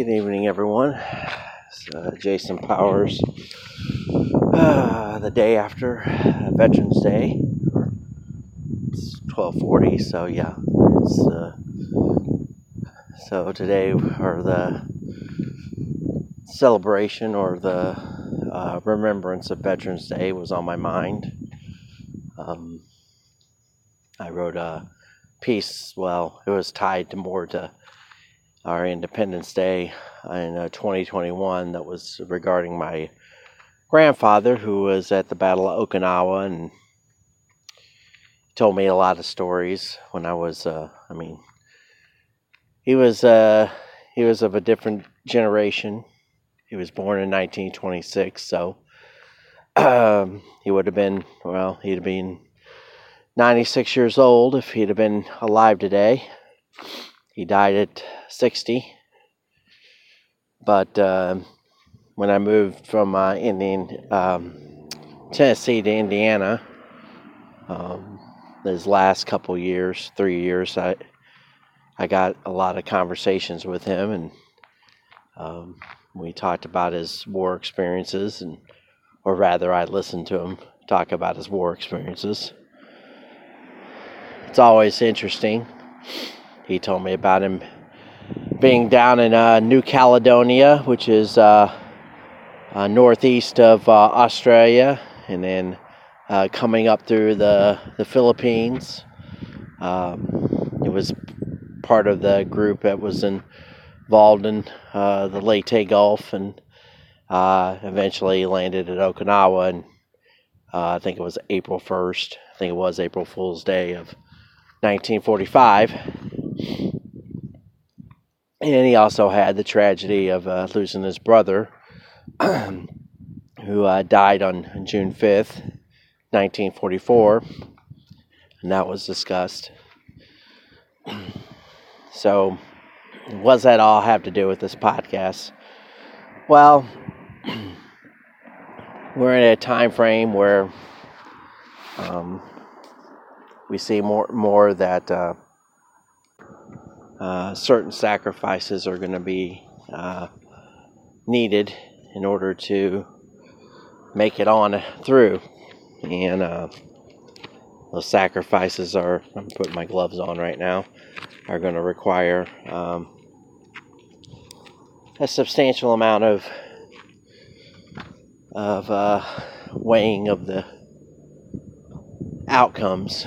Good evening, everyone. Uh, Jason Powers. Uh, the day after Veterans Day. It's 12:40, so yeah. Uh, so today, or the celebration or the uh, remembrance of Veterans Day was on my mind. Um, I wrote a piece. Well, it was tied to more to our Independence Day in uh, 2021 that was regarding my grandfather who was at the Battle of Okinawa and told me a lot of stories when I was uh, I mean he was uh, he was of a different generation. He was born in 1926, so um, he would have been well, he'd have been 96 years old if he'd have been alive today. He died at 60. But uh, when I moved from uh, Indian, um, Tennessee to Indiana, um, last couple years, three years, I I got a lot of conversations with him, and um, we talked about his war experiences, and or rather, I listened to him talk about his war experiences. It's always interesting he told me about him being down in uh, New Caledonia, which is uh, uh, northeast of uh, Australia, and then uh, coming up through the, the Philippines. Um, it was part of the group that was involved in uh, the Leyte Gulf and eventually landed at Okinawa. And I think it was April 1st. I think it was April Fool's Day of 1945 and he also had the tragedy of uh, losing his brother, who uh, died on June 5th, 1944, and that was discussed. So, what does that all have to do with this podcast? Well, we're in a time frame where um, we see more more that. Uh, uh, certain sacrifices are going to be uh, needed in order to make it on through. And uh, those sacrifices are, I'm putting my gloves on right now, are going to require um, a substantial amount of of uh, weighing of the outcomes,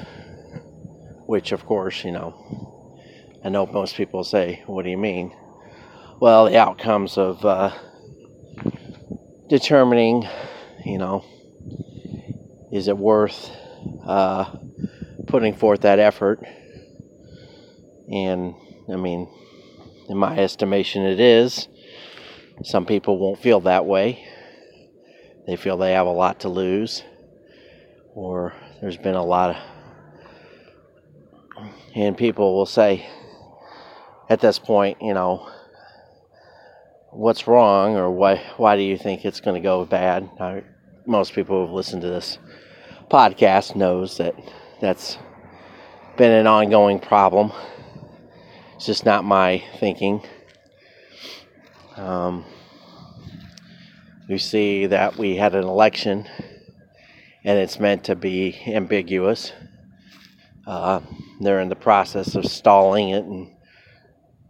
which of course, you know, I know most people say, What do you mean? Well, the outcomes of uh, determining, you know, is it worth uh, putting forth that effort? And I mean, in my estimation, it is. Some people won't feel that way. They feel they have a lot to lose, or there's been a lot of. And people will say, at this point, you know, what's wrong or why why do you think it's going to go bad? I, most people who've listened to this podcast knows that that's been an ongoing problem. It's just not my thinking. Um, you see that we had an election and it's meant to be ambiguous. Uh, they're in the process of stalling it and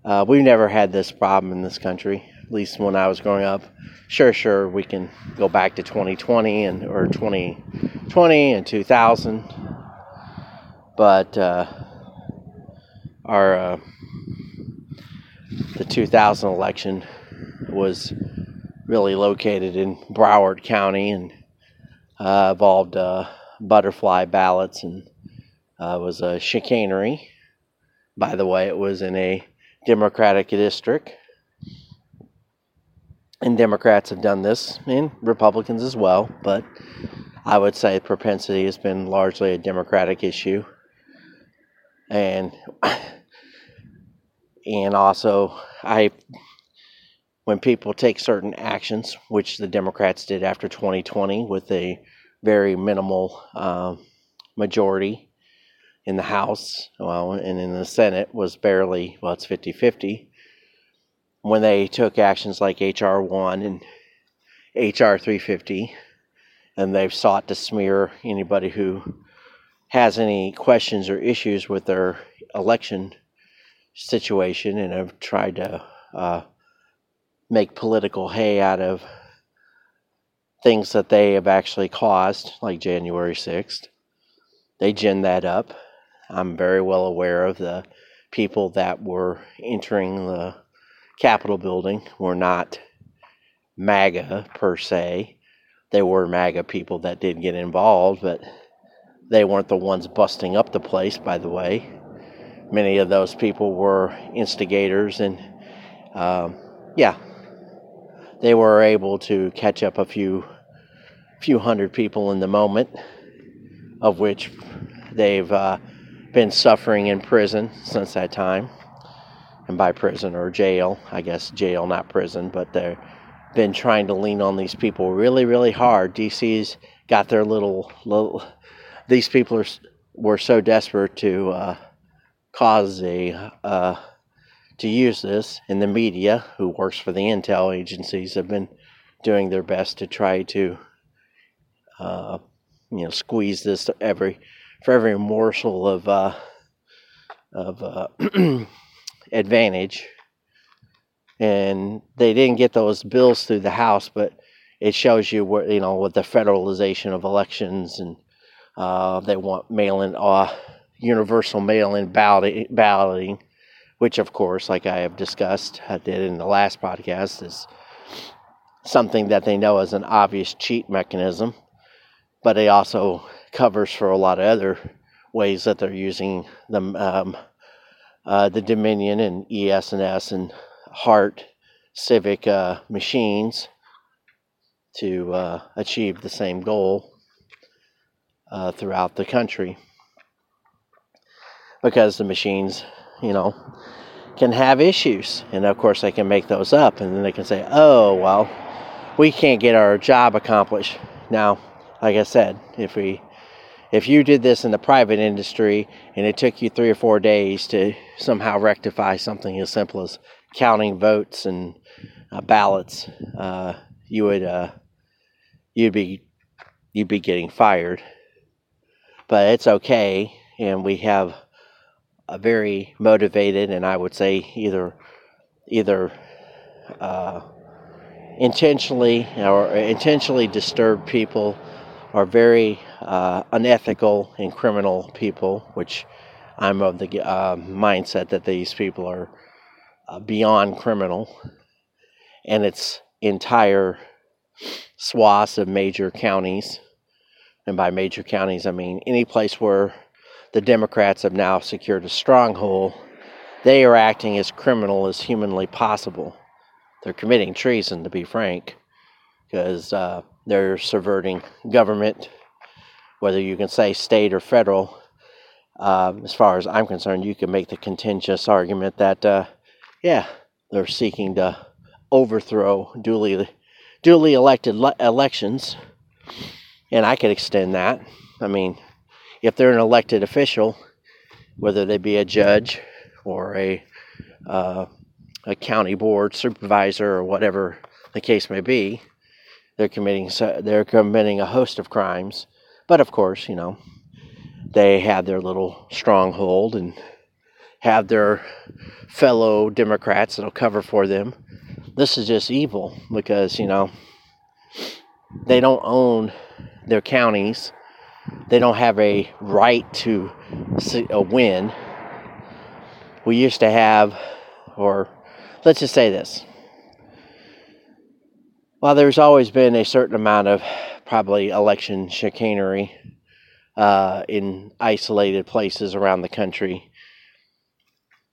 uh, we've never had this problem in this country, at least when I was growing up. Sure, sure, we can go back to 2020 and or 2020 and 2000, but uh, our uh, the 2000 election was really located in Broward County and uh, involved uh, butterfly ballots and uh, was a chicanery. By the way, it was in a Democratic district. And Democrats have done this, and Republicans as well, but I would say propensity has been largely a Democratic issue. And and also I when people take certain actions, which the Democrats did after 2020 with a very minimal uh, majority, in the House, well, and in the Senate was barely, well, it's 50 50. when they took actions like HR 1 and HR 350, and they've sought to smear anybody who has any questions or issues with their election situation and have tried to uh, make political hay out of things that they have actually caused, like January 6th. They gin that up. I'm very well aware of the people that were entering the Capitol building were not MAGA per se. They were MAGA people that did get involved, but they weren't the ones busting up the place, by the way. Many of those people were instigators, and um, yeah, they were able to catch up a few few hundred people in the moment, of which they've uh, been suffering in prison since that time. And by prison or jail, I guess jail, not prison, but they've been trying to lean on these people really, really hard. DC's got their little, little these people are, were so desperate to uh, cause a, uh, to use this, and the media, who works for the intel agencies, have been doing their best to try to uh, you know, squeeze this every for every morsel of uh, of uh, advantage. And they didn't get those bills through the House, but it shows you what you know with the federalization of elections, and uh, they want mail-in, uh, universal mail-in balloting, balloting, which of course, like I have discussed, I did in the last podcast, is something that they know is an obvious cheat mechanism but they also covers for a lot of other ways that they're using the um, uh, the Dominion and ES&S and Hart Civic uh, machines to uh, achieve the same goal uh, throughout the country because the machines, you know, can have issues, and of course they can make those up, and then they can say, "Oh, well, we can't get our job accomplished now." like I said, if we if you did this in the private industry and it took you three or four days to somehow rectify something as simple as counting votes and uh, ballots, uh, you would uh, you'd be you'd be getting fired. But it's okay, and we have a very motivated and I would say either either uh, intentionally or intentionally disturbed people are very uh, unethical and criminal people, which I'm of the uh, mindset that these people are uh, beyond criminal, and it's entire swaths of major counties. And by major counties, I mean any place where the Democrats have now secured a stronghold, they are acting as criminal as humanly possible. They're committing treason, to be frank, because uh, they're subverting government, whether you can say state or federal. Uh, as far as I'm concerned, you can make the contentious argument that, uh, yeah, they're seeking to overthrow duly, duly elected le- elections, and I could extend that. I mean, if they're an elected official, whether they be a judge or a uh, a county board supervisor or whatever the case may be, they're committing they're committing a host of crimes. But of course, you know, they have their little stronghold and have their fellow Democrats that'll cover for them. This is just evil because, you know, they don't own their counties. They don't have a right to a win. We used to have, or let's just say this while there's always been a certain amount of probably election chicanery uh, in isolated places around the country,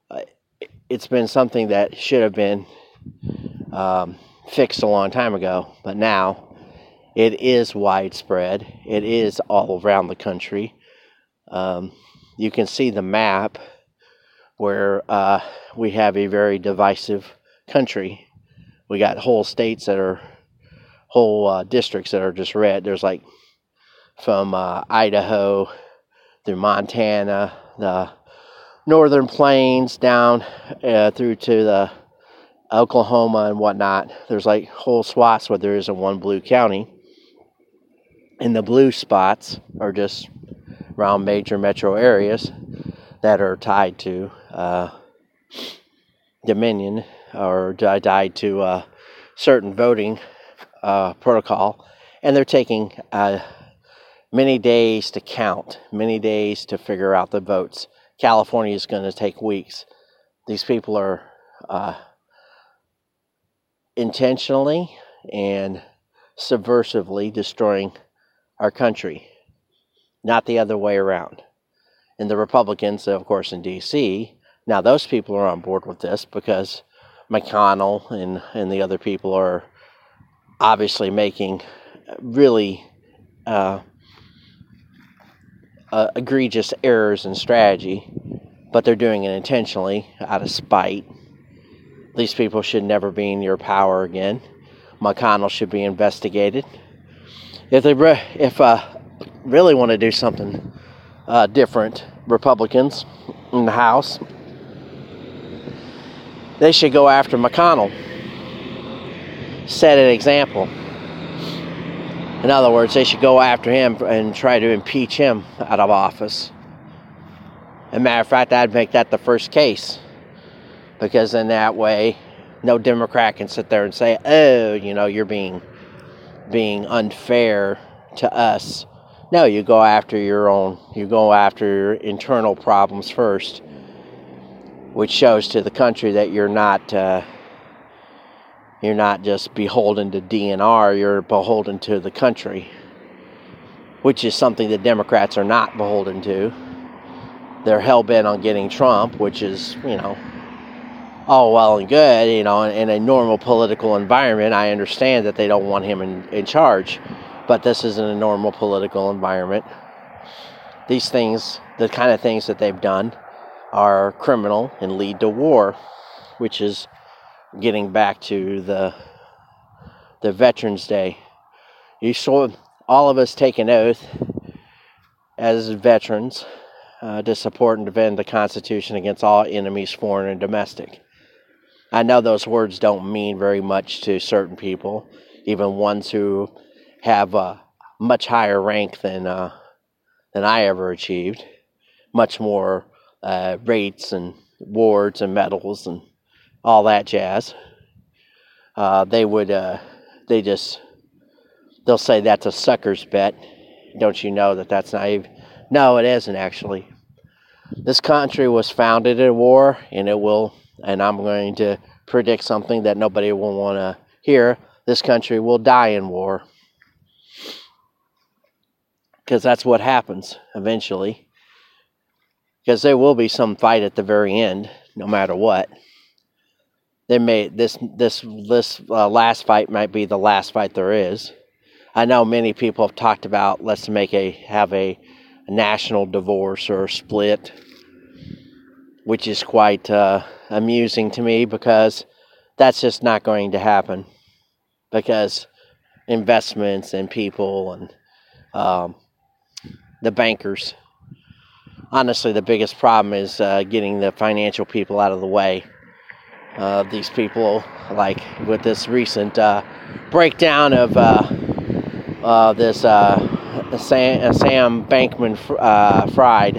uh, it's been something that should have been um, fixed a long time ago, but now it is widespread. It is all around the country. Um, you can see the map where uh, we have a very divisive country. We got whole states that are whole uh, districts that are just red. There's like from uh, Idaho through Montana, the northern plains down uh, through to the Oklahoma and whatnot, there's like whole swaths where there isn't one blue county. And the blue spots are just around major metro areas that are tied to uh, Dominion or tied to uh, certain voting uh, protocol. And they're taking uh, many days to count, many days to figure out the votes. California is going to take weeks. These people are uh, intentionally and subversively destroying our country, not the other way around. And the Republicans, of course, in D.C., now those people are on board with this because McConnell and, and the other people are obviously making really uh, uh, egregious errors in strategy, but they're doing it intentionally out of spite. These people should never be in your power again. McConnell should be investigated. If they re- if uh, really want to do something uh, different, Republicans in the House, they should go after McConnell. Set an example. In other words, they should go after him and try to impeach him out of office. As a matter of fact, I'd make that the first case. Because in that way, no Democrat can sit there and say, oh, you know, you're being being unfair to us. No, you go after your own, you go after your internal problems first, which shows to the country that you're not uh, you're not just beholden to DNR, you're beholden to the country, which is something the Democrats are not beholden to. They're hell bent on getting Trump, which is, you know, all well and good. You know, in a normal political environment, I understand that they don't want him in, in charge, but this isn't a normal political environment. These things, the kind of things that they've done, are criminal and lead to war, which is getting back to the the Veterans Day. You saw all of us take an oath as veterans uh, to support and defend the Constitution against all enemies, foreign and domestic. I know those words don't mean very much to certain people, even ones who have a much higher rank than uh, than I ever achieved, much more uh, rates and awards and medals and all that jazz. Uh, they would, uh, they just, they'll say that's a sucker's bet. Don't you know that that's naive? No, it isn't actually. This country was founded in war, and it will, and I'm going to predict something that nobody will want to hear. This country will die in war. Because that's what happens eventually. Because there will be some fight at the very end, no matter what may this this this uh, last fight might be the last fight there is. I know many people have talked about let's make a have a, a national divorce or split, which is quite uh, amusing to me because that's just not going to happen because investments and people and um, the bankers. Honestly, the biggest problem is uh, getting the financial people out of the way uh, these people, like with this recent uh, breakdown of uh, uh this uh, Sam, uh, Sam, Bankman Fried,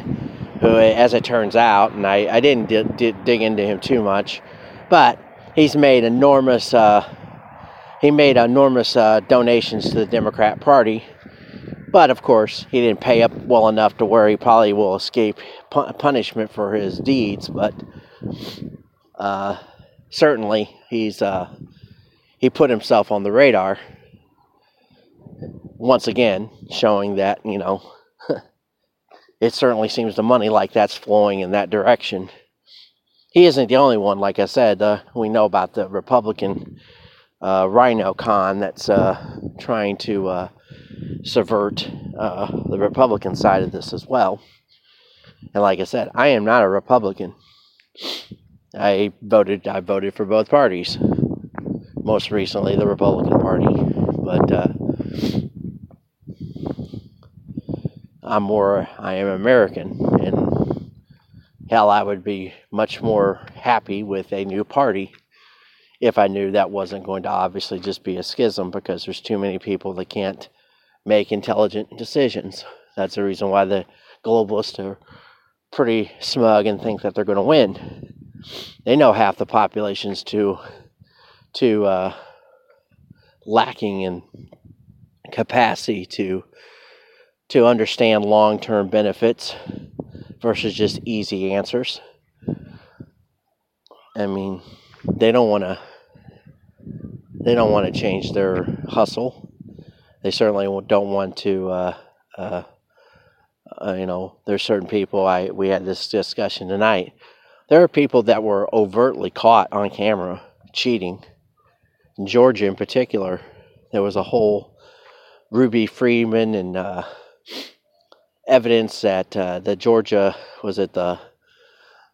who, as it turns out, and I, I didn't di- di- dig into him too much, but he's made enormous he made enormous donations to the Democrat Party. But of course, he didn't pay up well enough to where he probably will escape pu- punishment for his deeds. But uh, certainly he's uh, he put himself on the radar once again, showing that you know it certainly seems the money like that's flowing in that direction. He isn't the only one, like I said. Uh, we know about the Republican uh, Rhino Con that's uh, trying to uh, subvert uh, the Republican side of this as well. And like I said, I am not a Republican. I voted. I voted for both parties. Most recently, the Republican Party, but uh, I'm more. I am American, and hell, I would be much more happy with a new party if I knew that wasn't going to obviously just be a schism because there's too many people that can't make intelligent decisions. That's the reason why the globalists are pretty smug and think that they're going to win. They know half the population's too too uh, lacking in capacity to to understand long-term benefits versus just easy answers. I mean, they don't want to they don't want to change their hustle. They certainly don't want to uh, uh, uh, you know, there's certain people I we had this discussion tonight. There are people that were overtly caught on camera cheating. In Georgia in particular, there was a whole Ruby Freeman and uh, evidence that uh, the Georgia was at the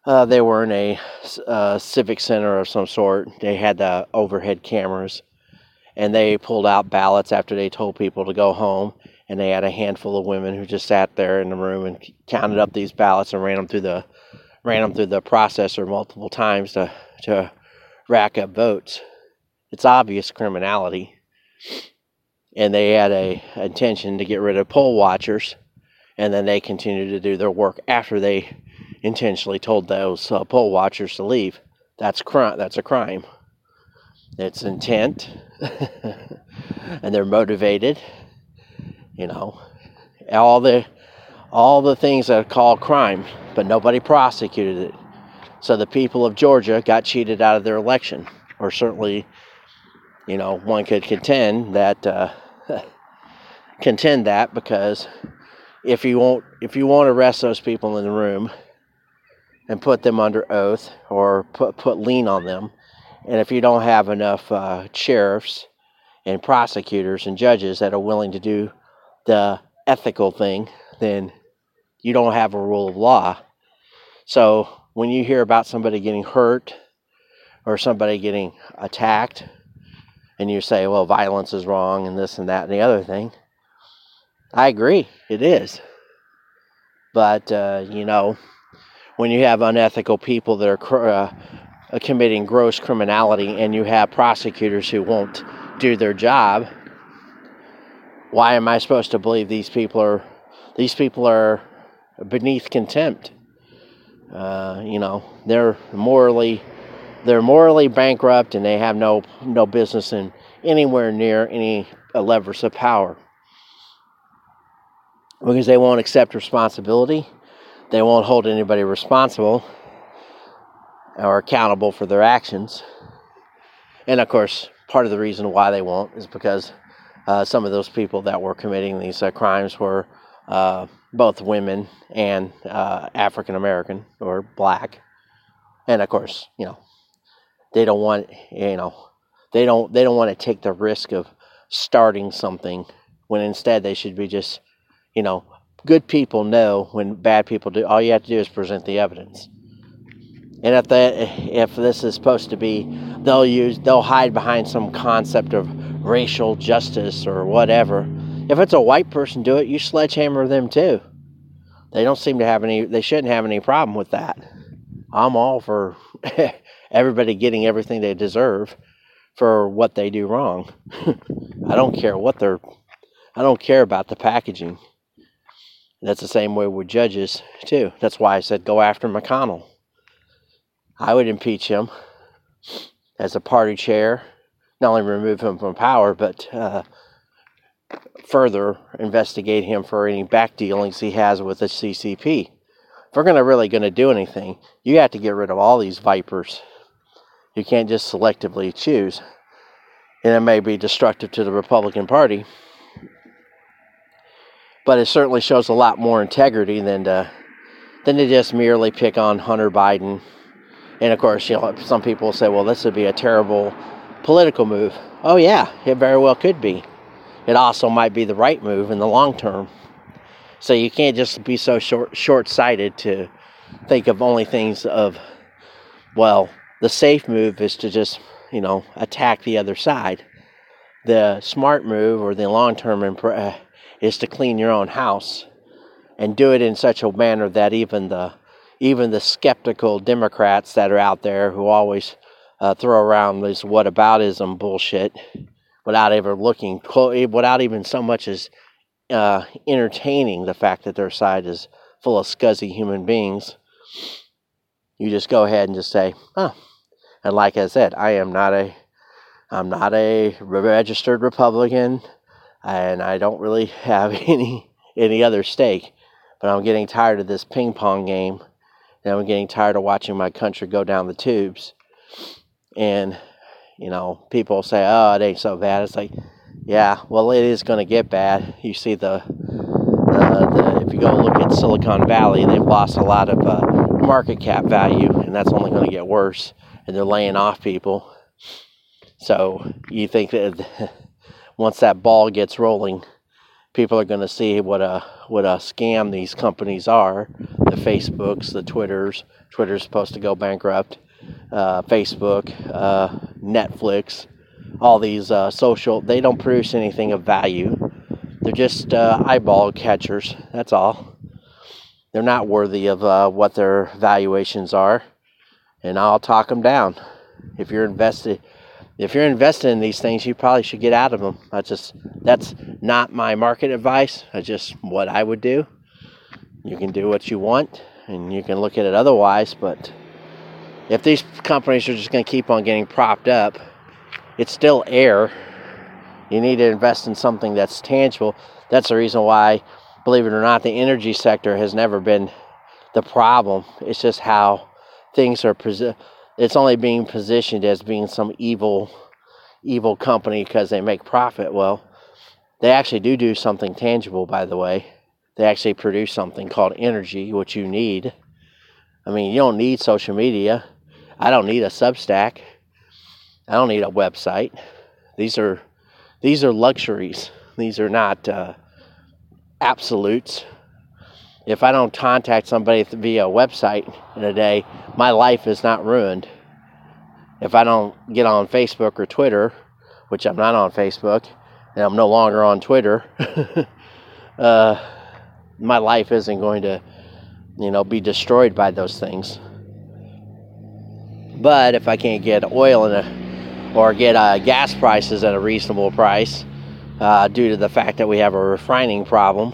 uh, they were in a uh, civic center of some sort. They had the overhead cameras, and they pulled out ballots after they told people to go home. And they had a handful of women who just sat there in the room and counted up these ballots and ran them through the ran them through the processor multiple times to to rack up votes. It's obvious criminality, and they had a intention to get rid of poll watchers, and then they continued to do their work after they intentionally told those uh, poll watchers to leave. That's crime. That's a crime. It's intent, and they're motivated. You know, all the all the things that are called crime, but nobody prosecuted it. So the people of Georgia got cheated out of their election, or certainly, you know, one could contend that uh, contend that because if you won't if you won't arrest those people in the room and put them under oath or put put lien on them, and if you don't have enough uh, sheriffs and prosecutors and judges that are willing to do the ethical thing, then you don't have a rule of law. So when you hear about somebody getting hurt or somebody getting attacked, and you say, well, violence is wrong and this and that and the other thing, I agree, it is. But, uh, you know, when you have unethical people that are uh, committing gross criminality and you have prosecutors who won't do their job, why am I supposed to believe these people are these people are beneath contempt. Uh, you know, they're morally they're morally bankrupt and they have no no business in anywhere near any levers of power because they won't accept responsibility. They won't hold anybody responsible or accountable for their actions. And of course, part of the reason why they won't is because uh, some of those people that were committing these uh, crimes were uh, both women and uh, African American or black, and of course, you know, they don't want you know they don't they don't want to take the risk of starting something when instead they should be just you know good people know when bad people do all you have to do is present the evidence. And if that if this is supposed to be they'll use they'll hide behind some concept of racial justice or whatever if it's a white person do it, you sledgehammer them too. They don't seem to have any. They shouldn't have any problem with that. I'm all for everybody getting everything they deserve for what they do wrong. I don't care what they're. I don't care about the packaging. That's the same way with judges too. That's why I said go after McConnell. I would impeach him as a party chair, not only remove him from power, but uh, further investigate him for any back dealings he has with the CCP. If we're gonna really going to do anything, you have to get rid of all these vipers. You can't just selectively choose, and it may be destructive to the Republican Party. But it certainly shows a lot more integrity than to, than to just merely pick on Hunter Biden. And of course, you know, some people say, "Well, this would be a terrible political move." Oh yeah, it very well could be it also might be the right move in the long term. So you can't just be so short short-sighted to think of only things of well, the safe move is to just, you know, attack the other side. The smart move or the long-term imp- uh, is to clean your own house and do it in such a manner that even the even the skeptical Democrats that are out there who always uh, throw around this whataboutism bullshit without ever looking, without even so much as uh, entertaining the fact that their side is full of scuzzy human beings. You just go ahead and just say, oh. And like I said, I am not a, I'm not a registered Republican, and I don't really have any any other stake. But I'm getting tired of this ping pong game, and I'm getting tired of watching my country go down the tubes. And you know, people say, "Oh, it ain't so bad." It's like, yeah, well, it is going to get bad. You see the, the, the, if you go look at Silicon Valley, they've lost a lot of uh, market cap value, and that's only going to get worse. And they're laying off people. So you think that once that ball gets rolling, people are going to see what a what a scam these companies are. The Facebooks, the Twitters. Twitter's supposed to go bankrupt. Uh, Facebook, uh, Netflix, all these uh, social. They don't produce anything of value. They're just uh, eyeball catchers. That's all. They're not worthy of uh, what their valuations are, and I'll talk them down. If you're invested if you're invested in these things, you probably should get out of them. That's just that's not my market advice. That's just what I would do. You can do what you want, and you can look at it otherwise. But if these companies are just going to keep on getting propped up, it's still air. You need to invest in something that's tangible. That's the reason why, believe it or not, the energy sector has never been the problem. It's just how things are presented it's only being positioned as being some evil evil company because they make profit well they actually do do something tangible by the way they actually produce something called energy which you need i mean you don't need social media i don't need a substack i don't need a website these are these are luxuries these are not uh, absolutes if I don't contact somebody via a website in a day, my life is not ruined. If I don't get on Facebook or Twitter, which I'm not on Facebook, and I'm no longer on Twitter, uh, my life isn't going to, you know, be destroyed by those things. But if I can't get oil in a, or get uh, gas prices at a reasonable price, uh, due to the fact that we have a refining problem,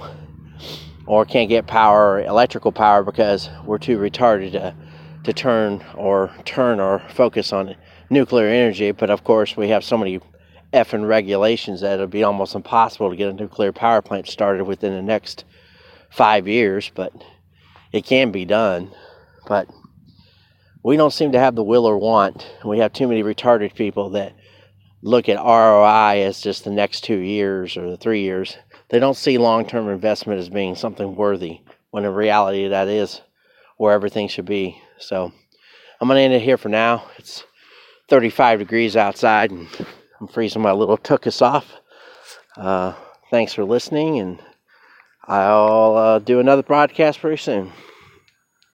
or can't get power, electrical power, because we're too retarded to, to turn or turn or focus on nuclear energy. But of course, we have so many effing regulations that it'll be almost impossible to get a nuclear power plant started within the next five years. But it can be done. But we don't seem to have the will or want. We have too many retarded people that look at ROI as just the next two years or the three years they don't see long term investment as being something worthy, when in reality that is where everything should be. So I'm going to end it here for now. It's 35 degrees outside, and I'm freezing my little tuchus off. Uh, thanks for listening, and I'll uh, do another broadcast pretty soon.